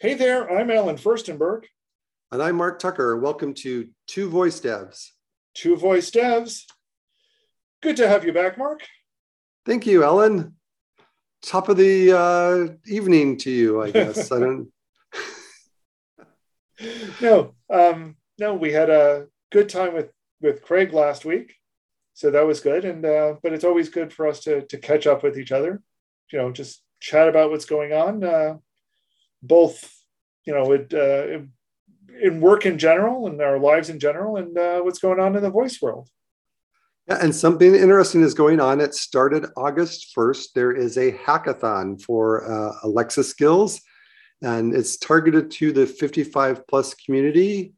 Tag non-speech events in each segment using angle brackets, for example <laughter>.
Hey there, I'm Allen Firstenberg. And I'm Mark Tucker. Welcome to Two Voice Devs. Two Voice Devs. Good to have you back, Mark. Thank you, Allen. Top of the uh, evening to you, I guess. I don't. <laughs> no, um, no, we had a good time with with Craig last week, so that was good. And uh, but it's always good for us to to catch up with each other. You know, just chat about what's going on. Uh, both you know it, uh, in work in general and our lives in general and uh, what's going on in the voice world yeah, and something interesting is going on. It started August 1st. There is a hackathon for uh, Alexa skills, and it's targeted to the 55 plus community.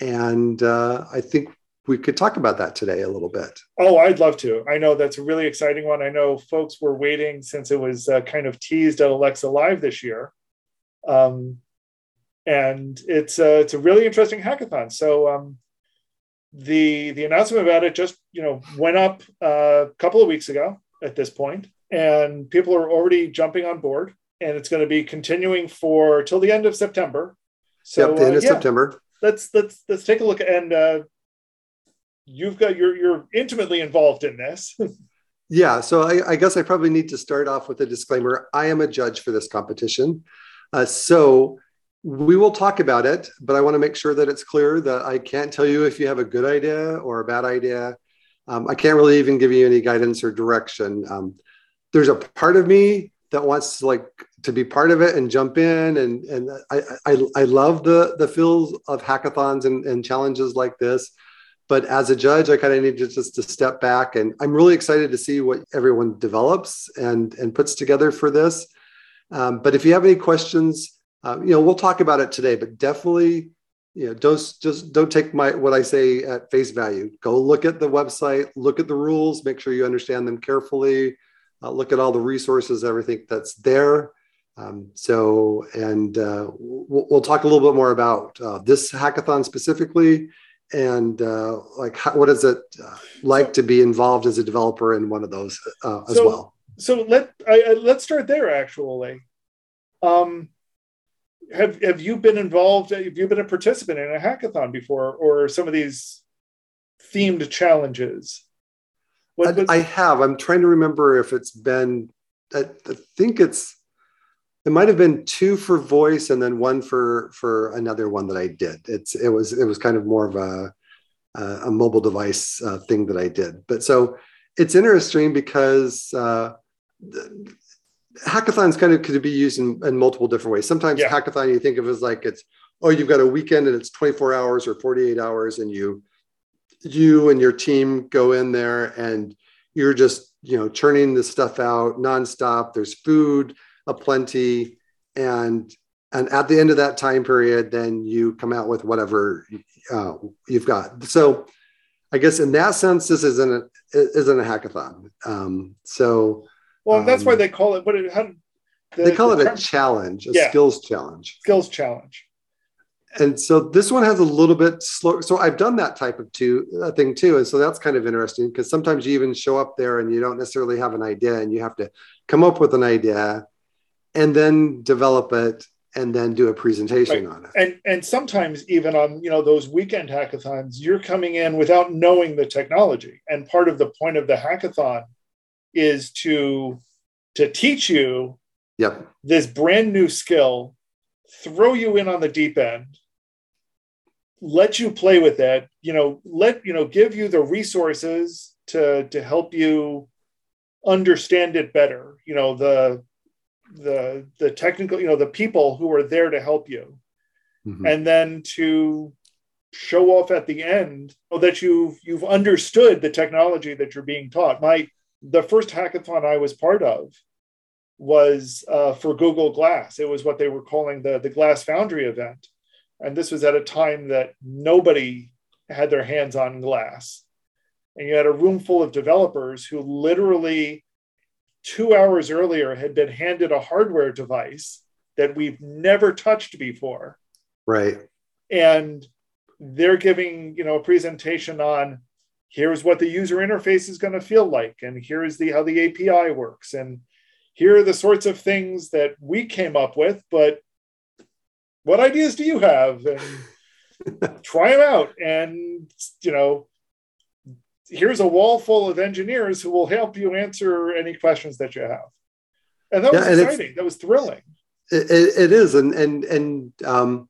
And uh, I think we could talk about that today a little bit. Oh, I'd love to. I know that's a really exciting one. I know folks were waiting since it was uh, kind of teased at Alexa Live this year. Um, and it's a, it's a really interesting hackathon. So um, the the announcement about it just you know went up uh, a couple of weeks ago at this point, and people are already jumping on board. And it's going to be continuing for till the end of September. So yep, the end uh, of yeah, September. Let's let's let's take a look. And uh, you've got you're you're intimately involved in this. <laughs> yeah. So I, I guess I probably need to start off with a disclaimer. I am a judge for this competition. Uh, so we will talk about it, but I want to make sure that it's clear that I can't tell you if you have a good idea or a bad idea. Um, I can't really even give you any guidance or direction. Um, there's a part of me that wants to like to be part of it and jump in, and and I I, I love the the feels of hackathons and, and challenges like this. But as a judge, I kind of need to just to step back, and I'm really excited to see what everyone develops and and puts together for this. Um, but if you have any questions, uh, you know, we'll talk about it today. But definitely, you know, don't just don't take my what I say at face value. Go look at the website, look at the rules, make sure you understand them carefully. Uh, look at all the resources, everything that's there. Um, so, and uh, we'll, we'll, talk a little bit more about uh, this hackathon specifically, and uh, like how, what is it uh, like so, to be involved as a developer in one of those uh, as so, well. So let I, let's start there. Actually, um, have have you been involved? Have you been a participant in a hackathon before, or some of these themed challenges? What, I, I, have. I'm trying to remember if it's been. I, I think it's. It might have been two for voice and then one for for another one that I did. It's it was it was kind of more of a a, a mobile device uh, thing that I did. But so it's interesting because uh, hackathons kind of could be used in, in multiple different ways. Sometimes yeah. hackathon you think of as like it's oh you've got a weekend and it's 24 hours or 48 hours and you you and your team go in there and you're just you know churning the stuff out nonstop. There's food aplenty and and at the end of that time period then you come out with whatever uh, you've got. So I guess in that sense this isn't a, isn't a hackathon. Um, so well, um, that's why um, they call it. But it had the, they call the it term, a challenge, a yeah, skills challenge. Skills challenge. And so this one has a little bit slow. So I've done that type of two uh, thing too, and so that's kind of interesting because sometimes you even show up there and you don't necessarily have an idea, and you have to come up with an idea, and then develop it, and then do a presentation right. on it. And and sometimes even on you know those weekend hackathons, you're coming in without knowing the technology, and part of the point of the hackathon is to to teach you yep. this brand new skill, throw you in on the deep end, let you play with it, you know, let you know, give you the resources to to help you understand it better. You know, the the the technical, you know, the people who are there to help you. Mm-hmm. And then to show off at the end so that you've you've understood the technology that you're being taught. My the first hackathon I was part of was uh, for Google Glass. It was what they were calling the, the Glass Foundry event. And this was at a time that nobody had their hands on glass. And you had a room full of developers who literally two hours earlier had been handed a hardware device that we've never touched before. Right. And they're giving, you know, a presentation on here's what the user interface is going to feel like and here's the how the api works and here are the sorts of things that we came up with but what ideas do you have? And <laughs> try them out and you know here's a wall full of engineers who will help you answer any questions that you have. And that was yeah, exciting. That was thrilling. It, it is and and and um,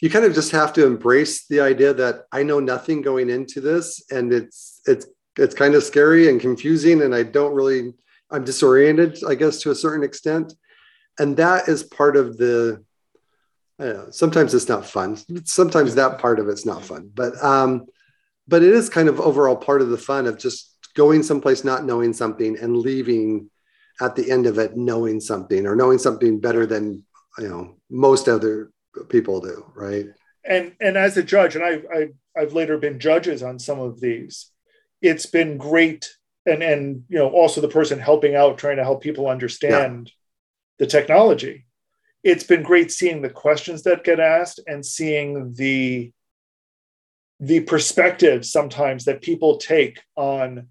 you kind of just have to embrace the idea that i know nothing going into this and it's it's it's kind of scary and confusing and i don't really i'm disoriented i guess to a certain extent. And that is part of the know, sometimes it's not fun. Sometimes that part of it's not fun. But um but it is kind of overall part of the fun of just going someplace not knowing something and leaving at the end of it knowing something or knowing something better than you know most other people do right and and as a judge and i i I've later been judges on some of these it's been great and and you know also the person helping out trying to help people understand yeah. the technology it's been great seeing the questions that get asked and seeing the the perspective sometimes that people take on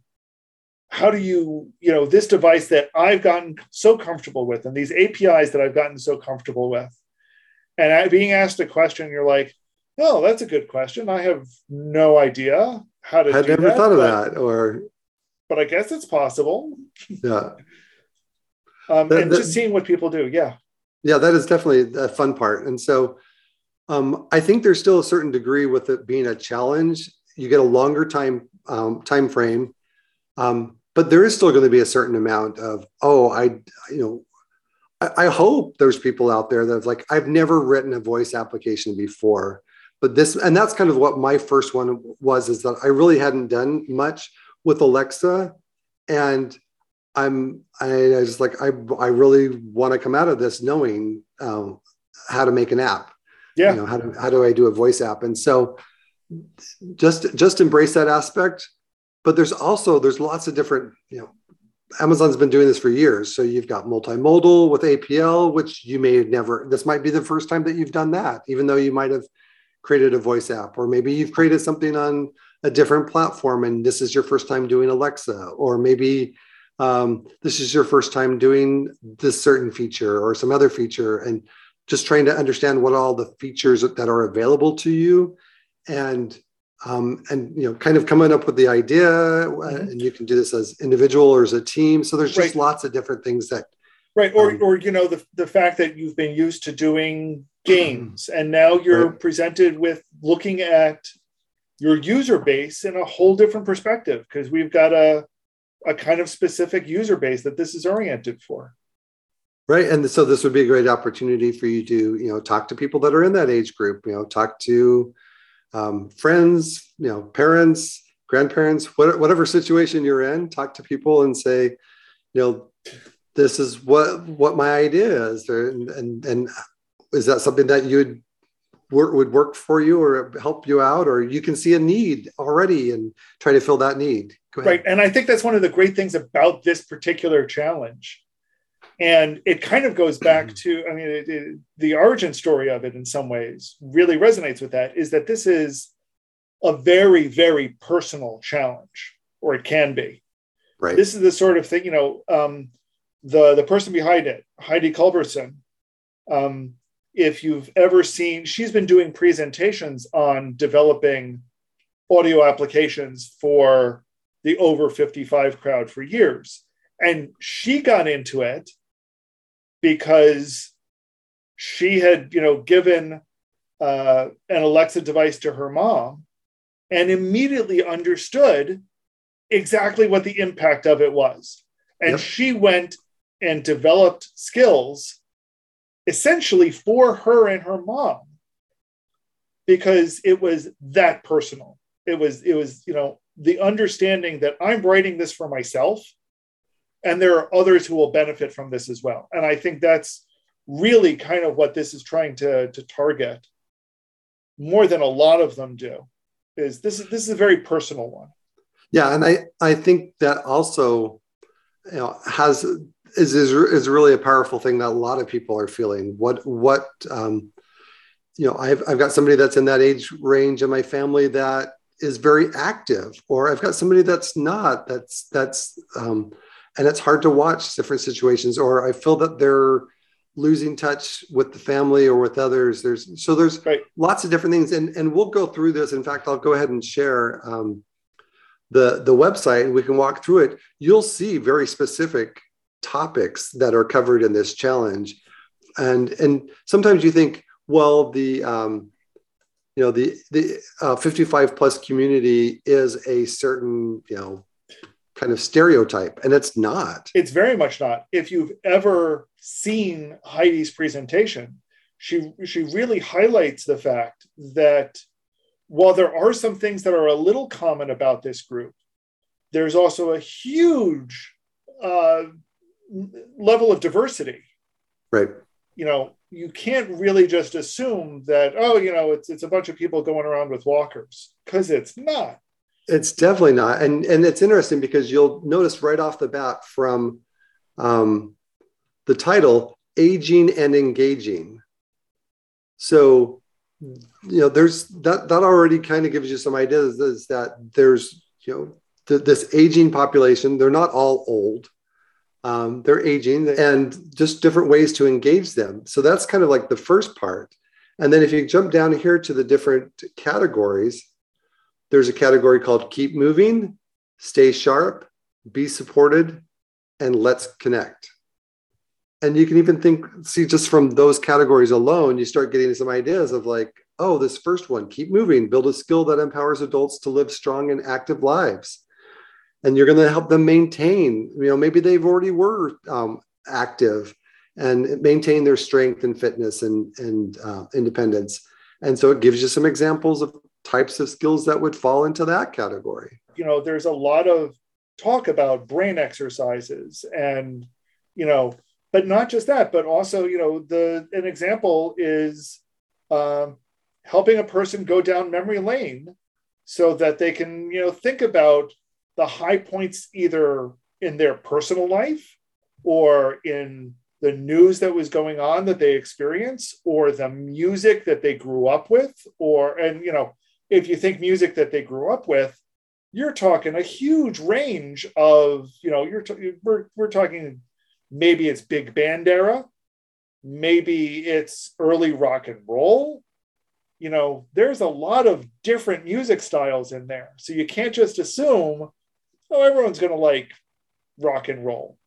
how do you you know this device that i've gotten so comfortable with and these apis that i've gotten so comfortable with and being asked a question you're like oh that's a good question. I have no idea how to i've never that, thought of but, that or but i guess it's possible. Yeah. <laughs> Um, that, and that, just seeing what people do yeah. Yeah that is definitely a fun part. And so um, i think there's still a certain degree with it being a challenge. You get a longer time um, time frame. Um, but there is still going to be a certain amount of oh i you know I, hope there's people out there that's like i've never written a voice application before but this and that's kind of what my first one was is that i really hadn't done much with alexa and i'm i, I just like i i really want to come out of this knowing um, how to make an app. Yeah. you know how do, how do i do a voice app? And so just just embrace that aspect but there's also there's lots of different you know amazon's been doing this for years. So you've got multimodal with apl which you may have never this might be the first time that you've done that even though you might have created a voice app or maybe you've created something on a different platform and this is your first time doing alexa or maybe um, this is your first time doing this certain feature or some other feature and just trying to understand what all the features that are available to you. And um, and you know kind of coming up with the idea uh, mm-hmm. and you can do this as individual or as a team so there's just right. lots of different things that right or um, or you know the, the fact that you've been used to doing games and now you're right. presented with looking at your user base in a whole different perspective because we've got a a kind of specific user base that this is oriented for right and so this would be a great opportunity for you to you know talk to people that are in that age group you know talk to um, friends, you know, parents, grandparents, whatever situation you're in, talk to people and say, you know, this is what what my idea is, and and, and is that something that you'd work, would work for you or help you out, or you can see a need already and try to fill that need. Right, and I think that's one of the great things about this particular challenge and it kind of goes back mm-hmm. to i mean it, it, the origin story of it in some ways really resonates with that is that this is a very very personal challenge or it can be. Right. This is the sort of thing you know um, the the person behind it Heidi Culbertson um, if you've ever seen she's been doing presentations on developing audio applications for the over 55 crowd for years. And she got into it because she had, you know, given uh, an Alexa device to her mom and immediately understood exactly what the impact of it was. And yep. she went and developed skills essentially for her and her mom because it was that personal. It was, it was, you know, the understanding that I'm writing this for myself and there are others who will benefit from this as well. And i think that's really kind of what this is trying to, to target more than a lot of them do is this is this is a very personal one. Yeah and i i think that also you know has is is, is really a powerful thing that a lot of people are feeling. What what um you know i've i've got somebody that's in that age range in my family that is very active or i've got somebody that's not that's that's um and it's hard to watch different situations or i feel that they're losing touch with the family or with others. There's so there's right. lots of different things, and and we'll go through this. In fact, I'll go ahead and share um, the the website, and we can walk through it. You'll see very specific topics that are covered in this challenge, and and sometimes you think, well, the um, you know the the uh, 55 plus community is a certain you know kind of stereotype and it's not. It's very much not. If you've ever seen heidi's presentation she she really highlights the fact that while there are some things that are a little common about this group there's also a huge uh, level of diversity. Right. You know you can't really just assume that oh you know it's it's a bunch of people going around with walkers because it's not it's definitely not, and and it's interesting because you'll notice right off the bat from um, the title, aging and engaging. So, you know, there's that that already kind of gives you some ideas. Is that there's you know th- this aging population. They're not all old. Um, they're aging, and just different ways to engage them. So that's kind of like the first part. And then if you jump down here to the different categories, there's a category called keep moving, stay sharp, be supported, and let's connect. And you can even think, see, just from those categories alone, you start getting some ideas of like, oh, this first one, keep moving, build a skill that empowers adults to live strong and active lives. And you're going to help them maintain, you know, maybe they've already were um, active and maintain their strength and fitness and, and uh, independence. And so it gives you some examples of types of skills that would fall into that category. You know, there's a lot of talk about brain exercises and, you know, but not just that, but also, you know, the an example is um, helping a person go down memory lane so that they can, you know, think about the high points either in their personal life or in the news that was going on that they experience or the music that they grew up with or and you know if you think music that they grew up with, you're talking a huge range of, you know, you're t- we're, we're talking maybe it's big band era, maybe it's early rock and roll. You know, there's a lot of different music styles in there. So you can't just assume, oh, everyone's going to like rock and roll.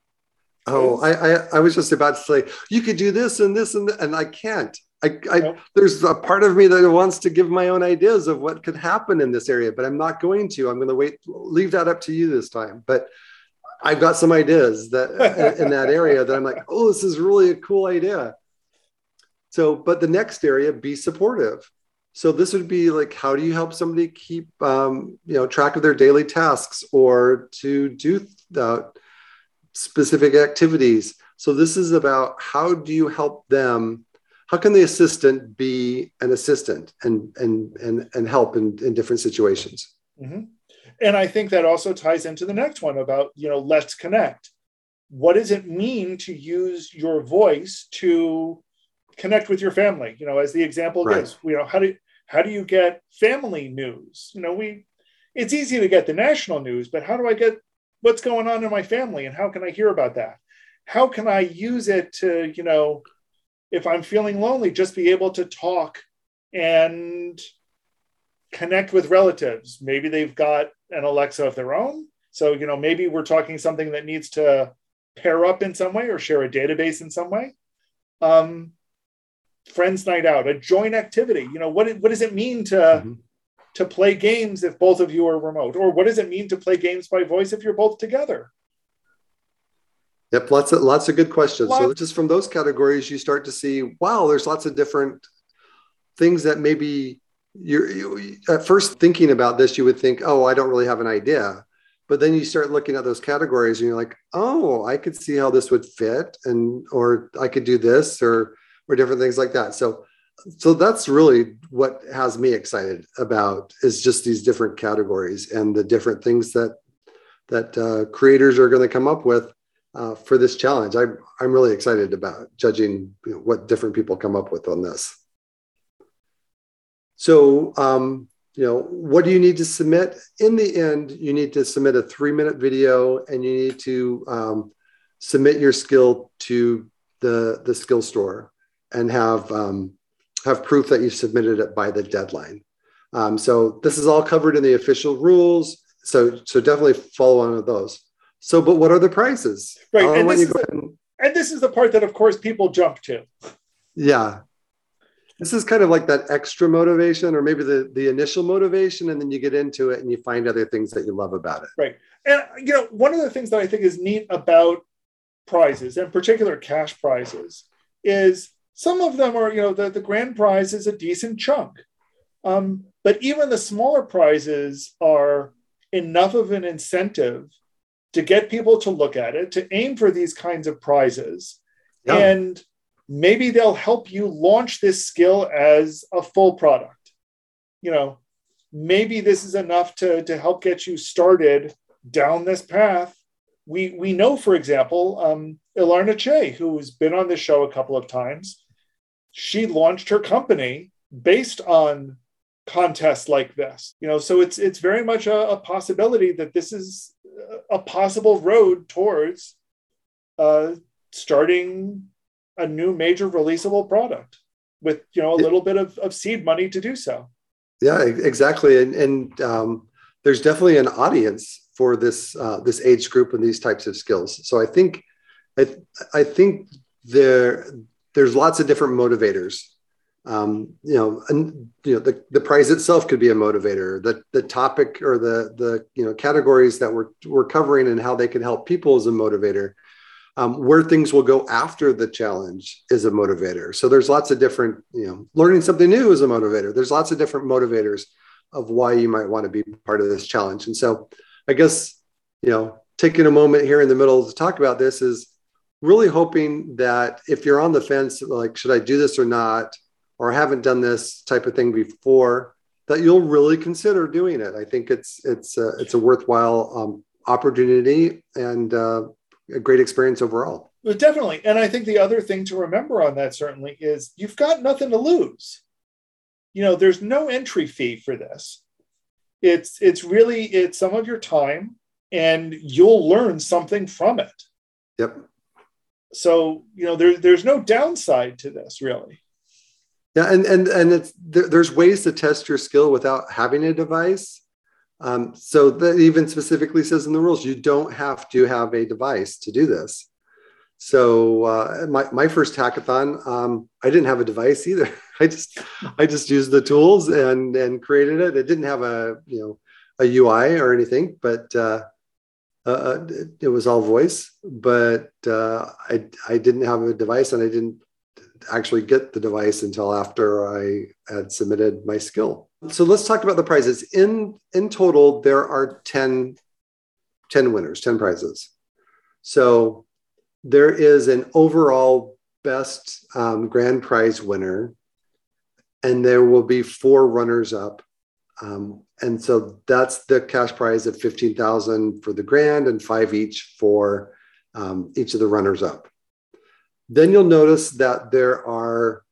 Oh, I, I, I was just about to say you could do this and this and and I can't. I, I, there's a part of me that wants to give my own ideas of what could happen in this area, but I'm not going to. I'm going to wait, leave that up to you this time. But I've got some ideas that <laughs> in that area that I'm like, oh, this is really a cool idea. So, but the next area, be supportive. So this would be like, how do you help somebody keep, um, you know, track of their daily tasks or to do uh, specific activities? So this is about how do you help them how can the assistant be an assistant and and and, and help in, in different situations? Mm-hmm. and i think that also ties into the next one about you know let's connect. What does it mean to use your voice to connect with your family? You know as the example right. gives you know how do how do you get family news? You know we it's easy to get the national news but how do i get what's going on in my family and how can i hear about that? How can i use it to you know if I'm feeling lonely, just be able to talk and connect with relatives. Maybe they've got an Alexa of their own. So, you know, maybe we're talking something that needs to pair up in some way or share a database in some way. Um, friends night out, a joint activity. You know, what, what does it mean to mm-hmm. to play games if both of you are remote? Or what does it mean to play games by voice if you're both together? Yep, lots of lots of good questions. What? So just from those categories, you start to see, wow, there's lots of different things that maybe you're you, at first thinking about this, you would think, oh, I don't really have an idea. But then you start looking at those categories and you're like, oh, I could see how this would fit, and or I could do this or or different things like that. So so that's really what has me excited about is just these different categories and the different things that that uh, creators are going to come up with uh, for this challenge. I'm, I'm really excited about judging you know, what different people come up with on this. So, um, you know, what do you need to submit? In the end, you need to submit a three minute video and you need to um, submit your skill to the the skill store and have um, have proof that you submitted it by the deadline. Um, so this is all covered in the official rules. So so definitely follow on with those. So, but what are the prices? Right, and this, the, and, and this is the part that, of course, people jump to. Yeah, this is kind of like that extra motivation, or maybe the the initial motivation, and then you get into it and you find other things that you love about it. Right, and you know, one of the things that I think is neat about prizes, in particular cash prizes, is some of them are, you know, the, the grand prize is a decent chunk. Um, but even the smaller prizes are enough of an incentive to get people to look at it, to aim for these kinds of prizes. Yeah. And maybe they'll help you launch this skill as a full product. You know, maybe this is enough to, to help get you started down this path. We, we know, for example, um, Ilarna Che, who's been on this show a couple of times, she launched her company based on contests like this. You know, so it's it's very much a, a possibility that this is a possible road towards uh, starting a new major releasable product with you know a little bit of, of seed money to do so. Yeah, exactly, and and um, there's definitely an audience for this uh, this age group and these types of skills. So I think I, I think there there's lots of different motivators. Um, you know, and you know the, the prize itself could be a motivator. The the topic or the the you know categories that we're we're covering and how they can help people is a motivator. Um, where things will go after the challenge is a motivator. So there's lots of different, you know, learning something new is a motivator. There's lots of different motivators of why you might want to be part of this challenge. And so I guess, you know, taking a moment here in the middle to talk about this is really hoping that if you're on the fence, like, should I do this or not, or haven't done this type of thing before, that you'll really consider doing it. I think it's it's a, it's a worthwhile um, opportunity and uh, a great experience overall. Definitely, and I think the other thing to remember on that certainly is you've got nothing to lose. You know, there's no entry fee for this. It's it's really it's some of your time, and you'll learn something from it. Yep so you know there, there's no downside to this really yeah and and and it's there, there's ways to test your skill without having a device. Um, so that even specifically says in the rules you don't have to have a device to do this. So uh, my, my first hackathon um, i didn't have a device either. <laughs> I just i just used the tools and and created it. It didn't have a you know a ui or anything but uh, uh, uh it was all voice, but uh, I I didn't have a device, and I didn't actually get the device until after I had submitted my skill. So let's talk about the prizes. In in total, there are 10, 10 winners, 10 prizes. So there is an overall best um, grand prize winner, and there will be four runners up um, and so that's the cash prize of 15,000 for the grand and five each for um, each of the runners up. Then you'll notice that there are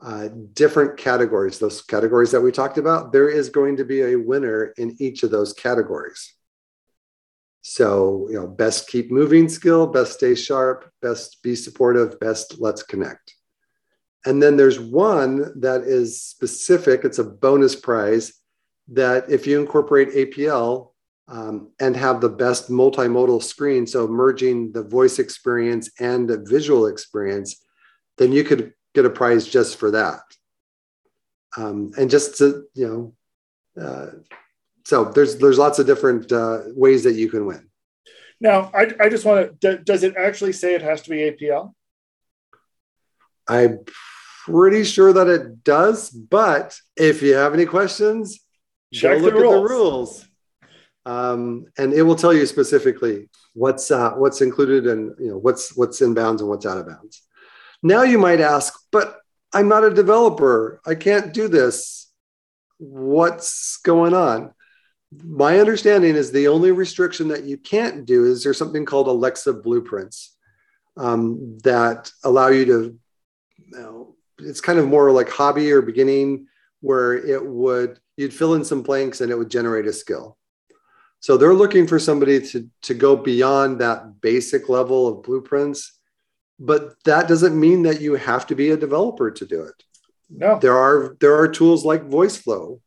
uh, different categories, those categories that we talked about, there is going to be a winner in each of those categories. So, you know, best keep moving skill, best stay sharp, best be supportive, best let's connect. And then there's one that is specific, it's a bonus prize that if you incorporate APL um, and have the best multimodal screen, so merging the voice experience and the visual experience, then you could get a prize just for that. Um, and just to, you know, uh, so there's there's lots of different uh, ways that you can win. Now, I, I just want to, does it actually say it has to be APL? I'm pretty sure that it does, but if you have any questions, Check the rules. the rules. Um, and it will tell you specifically what's uh, what's included and you know what's what's in bounds and what's out of bounds. Now you might ask, but I'm not a developer. I can't do this. What's going on? My understanding is the only restriction that you can't do is there's something called Alexa blueprints um, that allow you to. You know, it's kind of more like hobby or beginning where it would you'd fill in some blanks and it would generate a skill. So they're looking for somebody to, to go beyond that basic level of blueprints but that doesn't mean that you have to be a developer to do it. No. There are there are tools like VoiceFlow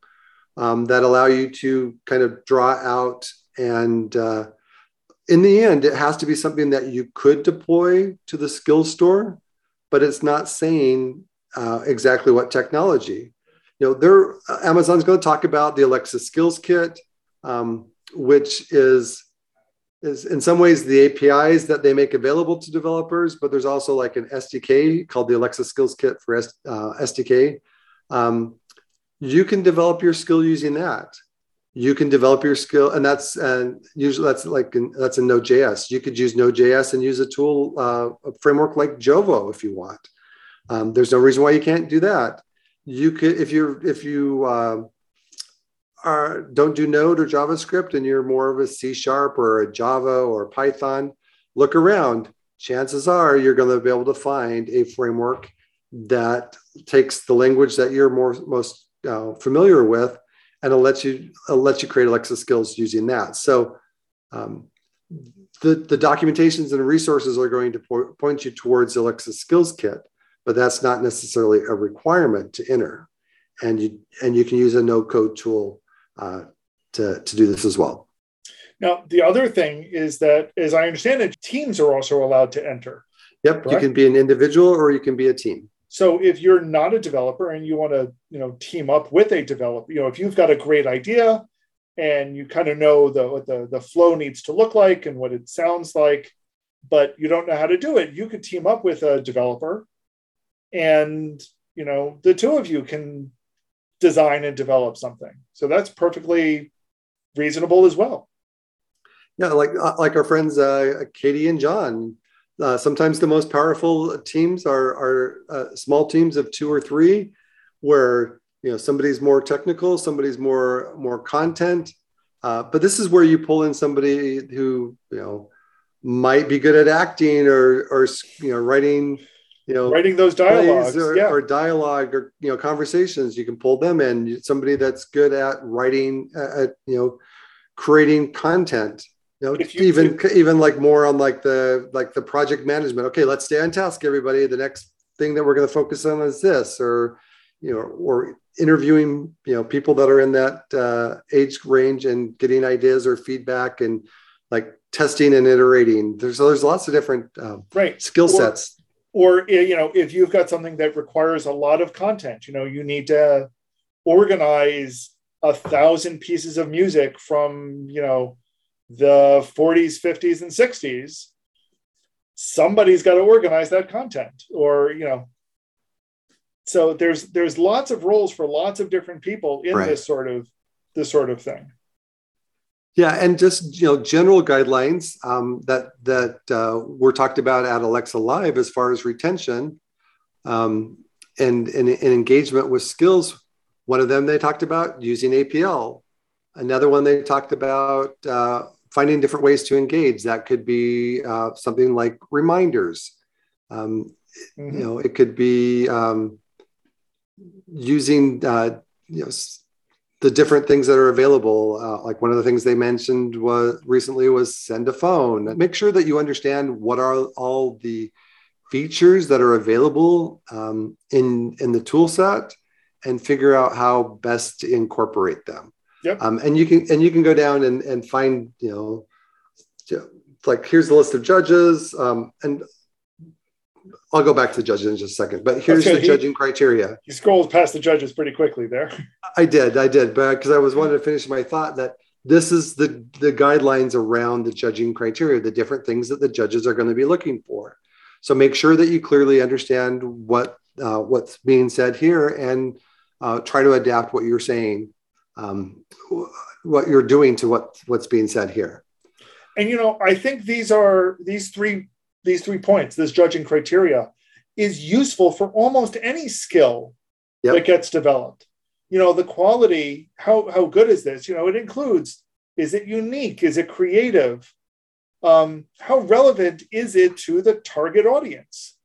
um, that allow you to kind of draw out and uh, in the end, it has to be something that you could deploy to the skill store, but it's not saying uh, exactly what technology. You know, there Amazon's going to talk about the Alexa Skills Kit, um, which is is in some ways the APIs that they make available to developers, but there's also like an SDK called the Alexa Skills Kit for S, uh, SDK. Um, you can develop your skill using that. You can develop your skill and that's and usually that's like in, that's in node.js you could use node.js and use a tool uh, a framework like jovo if you want. Um, there's no reason why you can't do that. You could if you're if you uh, are don't do node or javascript and you're more of a c sharp or a java or python look around chances are you're going to be able to find a framework that takes the language that you're more most uh, familiar with and it'll let you it'll let you create Alexa skills using that. So um, the the documentations and resources are going to po- point you towards Alexa skills kit, but that's not necessarily a requirement to enter. And you and you can use a no code tool uh, to to do this as well. Now the other thing is that, as I understand it, teams are also allowed to enter. Yep, correct? you can be an individual or you can be a team. So if you're not a developer and you want to, you know, team up with a developer, you know, if you've got a great idea and you kind of know the what the, the flow needs to look like and what it sounds like, but you don't know how to do it, you could team up with a developer and you know the two of you can design and develop something. So that's perfectly reasonable as well. Yeah, like like our friends uh, Katie and John uh, sometimes the most powerful teams are, are uh, small teams of two or three, where you know somebody's more technical, somebody's more more content. Uh, but this is where you pull in somebody who you know might be good at acting or or you know writing you know writing those dialogues or, yeah. or dialogue or you know conversations you can pull them in somebody that's good at writing at you know creating content you know, you, even even like more on like the like the project management. Okay, let's stay on task, everybody. The next thing that we're going to focus on is this, or you know, or interviewing you know people that are in that uh, age range and getting ideas or feedback and like testing and iterating. There's there's lots of different um, right skill sets. Or, or you know, if you've got something that requires a lot of content, you know, you need to organize a thousand pieces of music from you know the 40s, 50s, and 60s, somebody's got to organize that content or, you know, so there's there's lots of roles for lots of different people in right. this sort of this sort of thing. Yeah, and just you know, general guidelines um, that that uh, were talked about at Alexa Live as far as retention um, and, and, and engagement with skills. One of them they talked about using APL. Another one they talked about uh, finding different ways to engage. That could be uh, something like reminders. Um, mm-hmm. You know, it could be um, using uh, you know the different things that are available. Uh, like one of the things they mentioned was recently was send a phone. Make sure that you understand what are all the features that are available um, in in the tool set and figure out how best to incorporate them. Yep. Um, and you can and you can go down and, and find you know like here's the list of judges um, and I'll go back to the judges in just a second, but here's okay, the he, judging criteria. He scrolls past the judges pretty quickly there. I did, I did, but because I was wanting to finish my thought that this is the the guidelines around the judging criteria, the different things that the judges are going to be looking for. So make sure that you clearly understand what uh, what's being said here and uh, try to adapt what you're saying um, what you're doing to what what's being said here. And you know, I think these are these three these three points. This judging criteria is useful for almost any skill yep. that gets developed. You know, the quality. How how good is this? You know, it includes: is it unique? Is it creative? Um, how relevant is it to the target audience?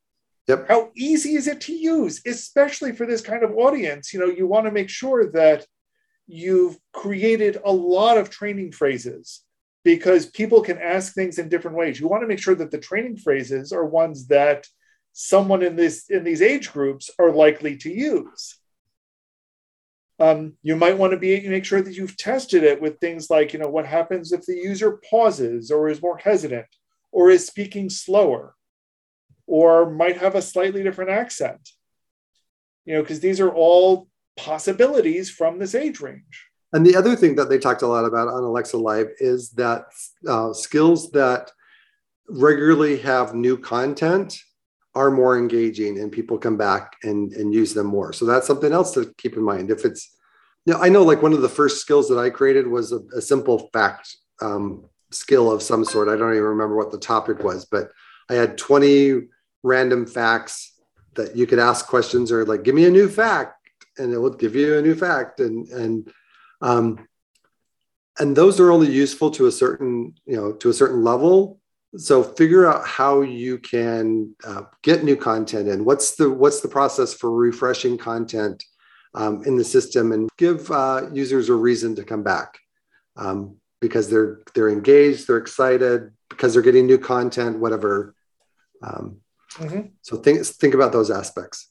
Yep. How easy is it to use, especially for this kind of audience? You know, you want to make sure that you've created a lot of training phrases because people can ask things in different ways. You want to make sure that the training phrases are ones that someone in this in these age groups are likely to use. Um, you might want to be make sure that you've tested it with things like you know what happens if the user pauses or is more hesitant or is speaking slower or might have a slightly different accent you know because these are all possibilities from this age range and the other thing that they talked a lot about on alexa live is that uh, skills that regularly have new content are more engaging and people come back and, and use them more. So that's something else to keep in mind. If it's, you know, I know like one of the first skills that I created was a, a simple fact um, skill of some sort. I don't even remember what the topic was, but I had 20 random facts that you could ask questions or like, give me a new fact and it will give you a new fact. And, and, um, and those are only useful to a certain, you know, to a certain level. So figure out how you can uh, get new content and what's the what's the process for refreshing content um, in the system and give uh, users a reason to come back. Um, because they're they're engaged they're excited because they're getting new content whatever. Um, mm-hmm. so think think about those aspects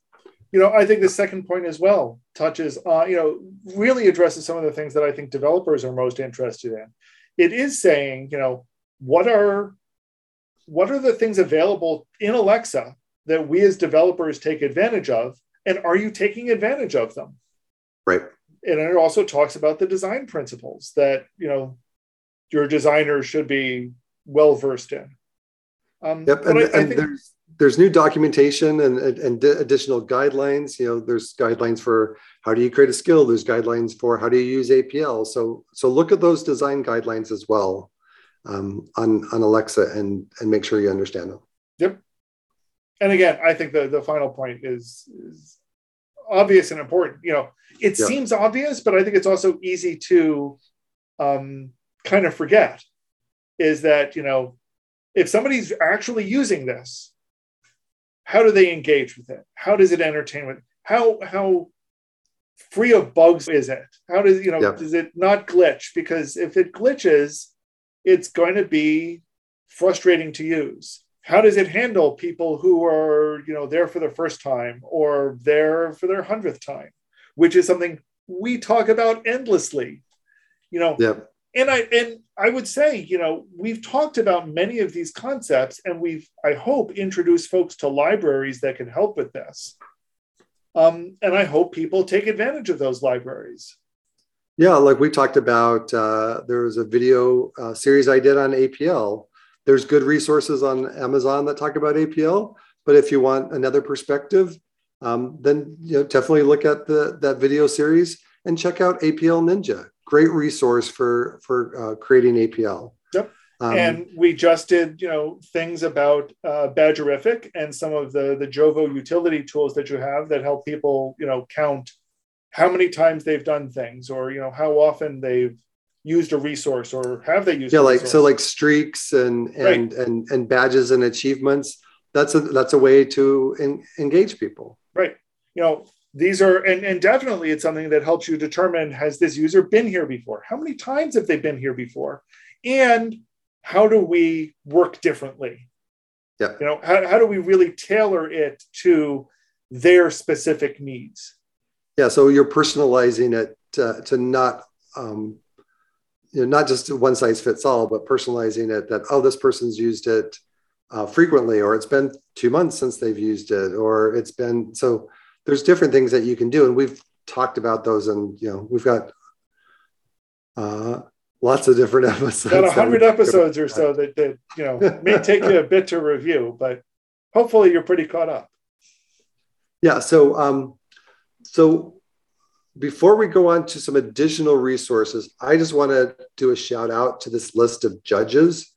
you know i think the second point as well touches uh, you know really addresses some of the things that i think developers are most interested in it is saying you know what are what are the things available in Alexa that we as developers take advantage of? And are you taking advantage of them? Right. And it also talks about the design principles that, you know, your designers should be well versed in. Um, yep. And, I, I and think, there's, there's new documentation and, and additional guidelines. You know, there's guidelines for how do you create a skill. There's guidelines for how do you use APL. So, so look at those design guidelines as well um, on on Alexa and and make sure you understand them. Yep. And again, I think the the final point is, is obvious and important. You know, it yep. seems obvious, but I think it's also easy to um, kind of forget. Is that you know, if somebody's actually using this, how do they engage with it? How does it entertain with? How how free of bugs is it? How does you know? Yep. Does it not glitch? Because if it glitches, it's going to be frustrating to use. How does it handle people who are, you know, there for the first time or there for their hundredth time, which is something we talk about endlessly, you know. Yep. And I and I would say, you know, we've talked about many of these concepts, and we've, I hope, introduced folks to libraries that can help with this. Um, and I hope people take advantage of those libraries. Yeah, like we talked about, uh, there was a video uh, series I did on APL. There's good resources on Amazon that talk about APL, but if you want another perspective, um, then you know definitely look at the that video series and check out APL Ninja. Great resource for for uh, creating APL. Yep. Um, and we just did, you know, things about uh, Badgerific and some of the the Jovo utility tools that you have that help people, you know, count how many times they've done things or you know how often they've used a resource or have they used yeah like so like streaks and and right. and and badges and achievements that's a that's a way to engage people right you know these are and, and definitely it's something that helps you determine has this user been here before? How many times have they been here before? And how do we work differently? Yeah you know how, how do we really tailor it to their specific needs? Yeah, so you're personalizing it to, to not um, you know not just one size fits all, but personalizing it that oh this person's used it uh, frequently, or it's been two months since they've used it, or it's been so. There's different things that you can do, and we've talked about those, and you know we've got uh, lots of different <laughs> episodes. Got a hundred episodes or so that, that you know <laughs> may take you a bit to review, but hopefully you're pretty caught up. Yeah. So um, so before we go on to some additional resources, I just want to do a shout out to this list of judges.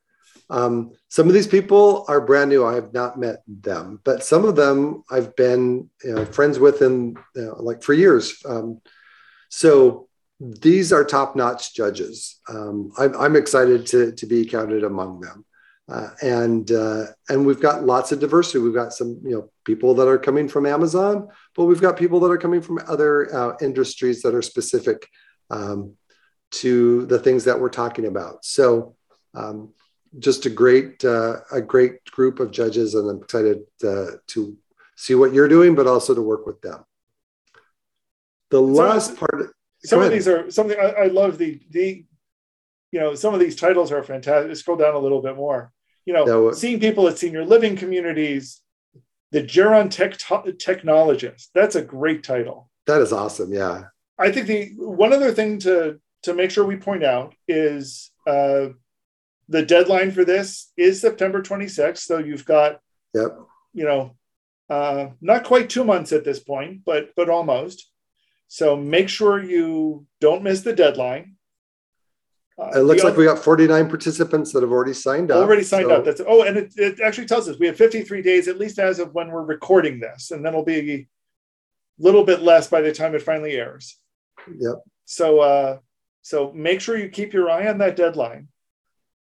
Um, some of these people are brand new. I have not met them, but some of them I've been you know, friends with in you know, like for years. Um, so these are top notch judges. Um, I'm, I'm, excited to, to be counted among them. Uh, and uh, and we've got lots of diversity. We've got some you know people that are coming from Amazon, but we've got people that are coming from other uh, industries that are specific um, to the things that we're talking about. So um, just a great uh, a great group of judges, and I'm excited uh, to see what you're doing, but also to work with them. The last part. Some of these are something I, I love the the you know some of these titles are fantastic. Scroll down a little bit more. You know, seeing people at senior living communities, the Geron tech technologist. That's a great title. That is awesome. Yeah. I think the one other thing to to make sure we point out is uh, the deadline for this is September 26th. So you've got, yep. you know, uh, not quite two months at this point, but but almost. So make sure you don't miss the deadline. Uh, it looks like we got 49 participants that have already signed up. Already signed so. up. That's oh, and it, it actually tells us we have 53 days at least as of when we're recording this, and then it'll be a little bit less by the time it finally airs. Yep. So uh, so make sure you keep your eye on that deadline.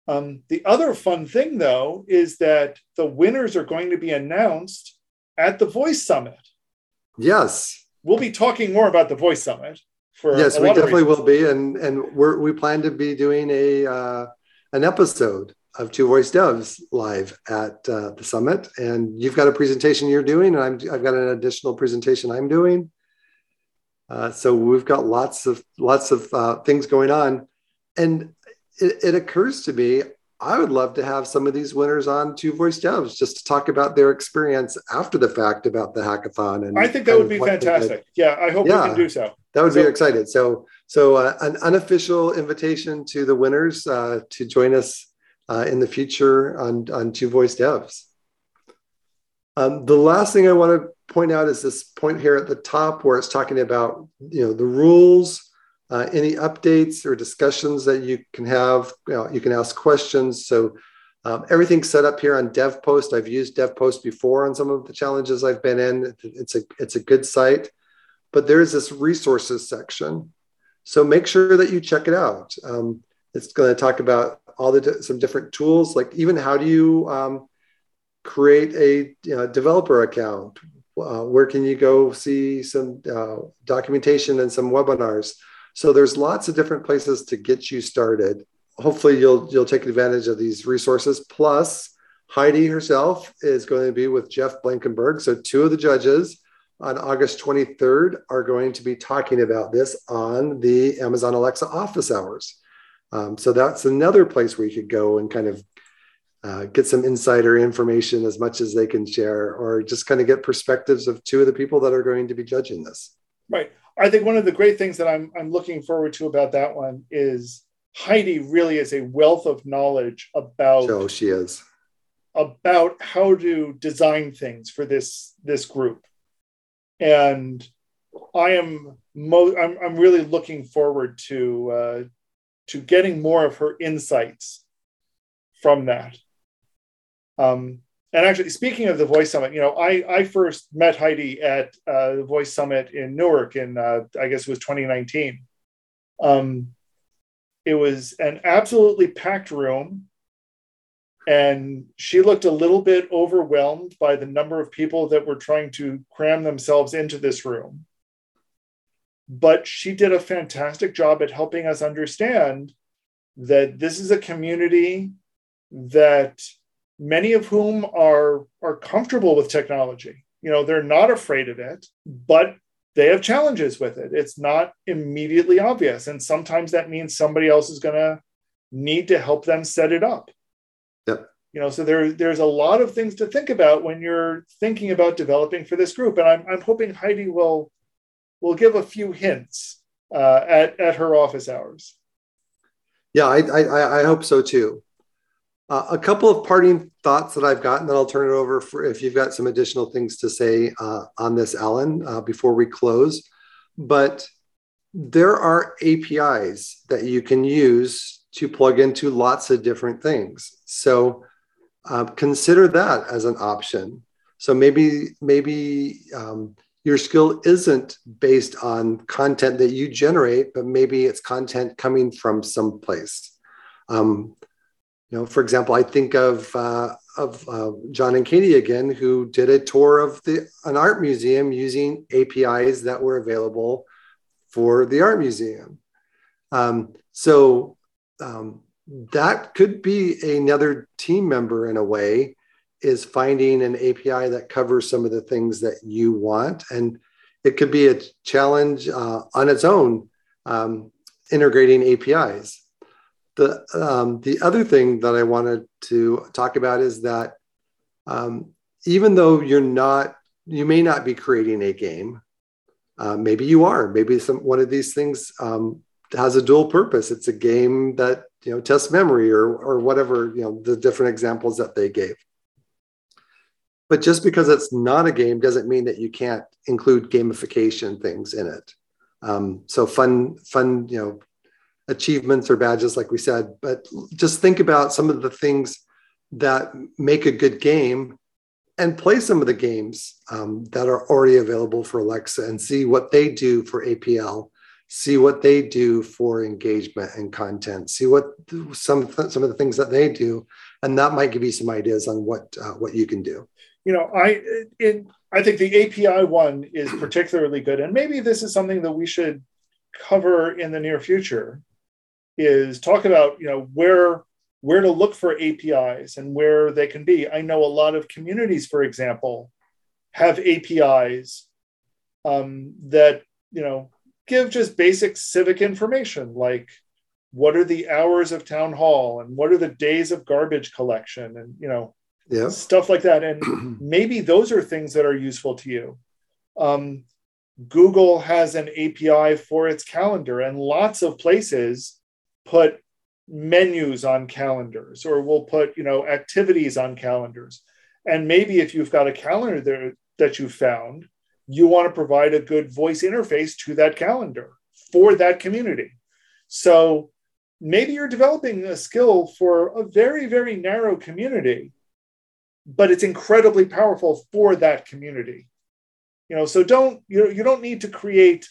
Um, the other fun thing, though, is that the winners are going to be announced at the Voice Summit. Yes. We'll be talking more about the Voice Summit. For yes, we definitely will be, and and we're, we plan to be doing a uh, an episode of Two Voice Devs live at uh, the summit, and you've got a presentation you're doing, and I'm I've got an additional presentation I'm doing. Uh, so we've got lots of lots of uh, things going on, and it, it, occurs to me I would love to have some of these winners on Two Voice Devs just to talk about their experience after the fact about the hackathon. And I think that would be fantastic. Yeah, I hope yeah, we can do so. That would so, be excited. So, so uh, an unofficial invitation to the winners uh, to join us uh, in the future on on Two Voice Devs. Um, the last thing I want to point out is this point here at the top where it's talking about you know the rules uh, any updates or discussions that you can have? You, know, you can ask questions. So um, everything's set up here on devpost. I've used devpost before on some of the challenges i've been in. It's a it's a good site but there's this resources section. So make sure that you check it out. Um, it's going to talk about all the some different tools like even how do you um, create a you know, developer account? Uh, where can you go see some uh, documentation and some webinars? So there's lots of different places to get you started. Hopefully you'll you'll take advantage of these resources. Plus, Heidi herself is going to be with Jeff Blankenburg. So two of the judges on August 23rd are going to be talking about this on the Amazon Alexa office hours. Um, so that's another place where you could go and kind of uh, get some insider information as much as they can share, or just kind of get perspectives of two of the people that are going to be judging this. Right. I think one of the great things that I'm, I'm looking forward to about that one is Heidi really is a wealth of knowledge about. Oh, she is. About how to design things for this this group, and I am mo- I'm, I'm really looking forward to uh, to getting more of her insights from that. Um, and actually, speaking of the Voice Summit, you know, I, I first met Heidi at uh, the Voice Summit in Newark in, uh, I guess it was 2019. Um, it was an absolutely packed room. And she looked a little bit overwhelmed by the number of people that were trying to cram themselves into this room. But she did a fantastic job at helping us understand that this is a community that many of whom are are comfortable with technology. You know they're not afraid of it but they have challenges with it. It's not immediately obvious. And sometimes that means somebody else is going to need to help them set it up. Yep. You know so there, there's a lot of things to think about when you're thinking about developing for this group. And i'm, I'm hoping heidi will will give a few hints uh, at, at her office hours. Yeah I, I i hope so too uh, a couple of parting thoughts that I've got, and then I'll turn it over for if you've got some additional things to say uh, on this, Allen, uh, before we close. But there are APIs that you can use to plug into lots of different things. So uh, consider that as an option. So maybe maybe um, your skill isn't based on content that you generate, but maybe it's content coming from someplace. Um, know, for example, I think of uh, of uh, John and Katie again, who did a tour of the an art museum using APIs that were available for the art museum. Um, so um, that could be another team member in a way is finding an api that covers some of the things that you want and it could be a challenge uh, on its own um, integrating apis the um, the other thing that i wanted to talk about is that um, even though you're not you may not be creating a game uh, maybe you are. Maybe some one of these things um, has a dual purpose. It's a game that you know tests memory or or whatever you know the different examples that they gave. But just because it's not a game doesn't mean that you can't include gamification things in it. Um, so fun fun you know achievements or badges like we said but just think about some of the things that make a good game and play some of the games um, that are already available for Alexa and see what they do for APL, see what they do for engagement and content, see what some some of the things that they do, and that might give you some ideas on what uh, what you can do. You know, I it, I think the API one is particularly good, and maybe this is something that we should cover in the near future. Is talk about you know where where to look for APIs and where they can be. I know a lot of communities, for example, have APIs um, that you know give just basic civic information like what are the hours of town hall and what are the days of garbage collection and you know yeah. stuff like that and <clears throat> maybe those are things that are useful to you um, google has an api for its calendar and lots of places put menus on calendars or we'll put you know activities on calendars. And maybe if you've got a calendar there that you found you want to provide a good voice interface to that calendar for that community. So maybe you're developing a skill for a very very narrow community but it's incredibly powerful for that community. You know so don't you, you don't need to create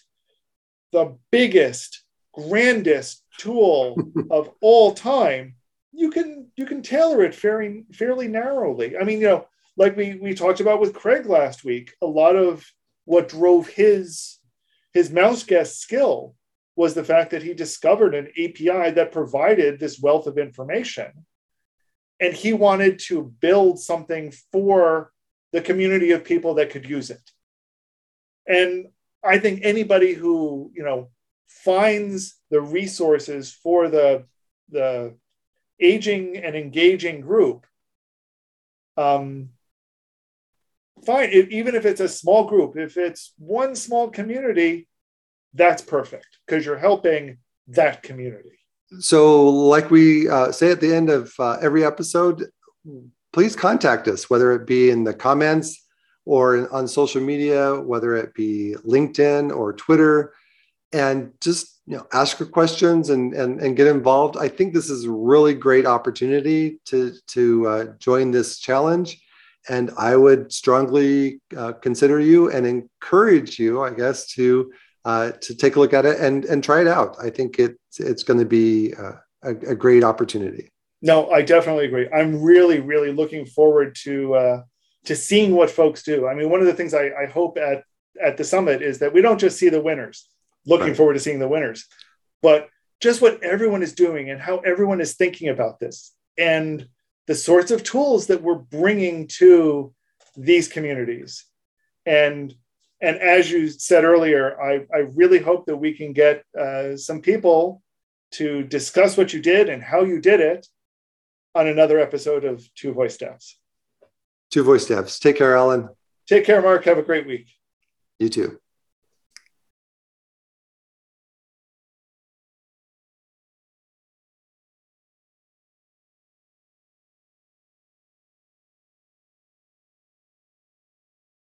the biggest grandest tool <laughs> of all time, you can you can tailor it fairly fairly narrowly. I mean, you know, like we we talked about with Craig last week, a lot of what drove his his mouse guest skill was the fact that he discovered an API that provided this wealth of information. And he wanted to build something for the community of people that could use it. And I think anybody who, you know, finds the resources for the the aging and engaging group um, fine even if it's a small group if it's one small community that's perfect because you're helping that community. So like we uh, say at the end of uh, every episode please contact us whether it be in the comments or on social media whether it be linkedin or twitter and just you know ask her questions and and, and get involved. I think this is a really great opportunity to to uh, join this challenge. And i would strongly uh, consider you and encourage you i guess to uh, to take a look at it and and try it out. I think it it's going to be uh, a, a, great opportunity. No i definitely agree. I'm really really looking forward to uh, to seeing what folks do. I mean one of the things I, I hope at at the summit is that we don't just see the winners looking right. forward to seeing the winners. But just what everyone is doing and how everyone is thinking about this and the sorts of tools that we're bringing to these communities. And and as you said earlier, I, I really hope that we can get uh, some people to discuss what you did and how you did it on another episode of Two Voice Devs. Two Voice Devs. Take care, Allen. Take care, Mark. Have a great week. You too.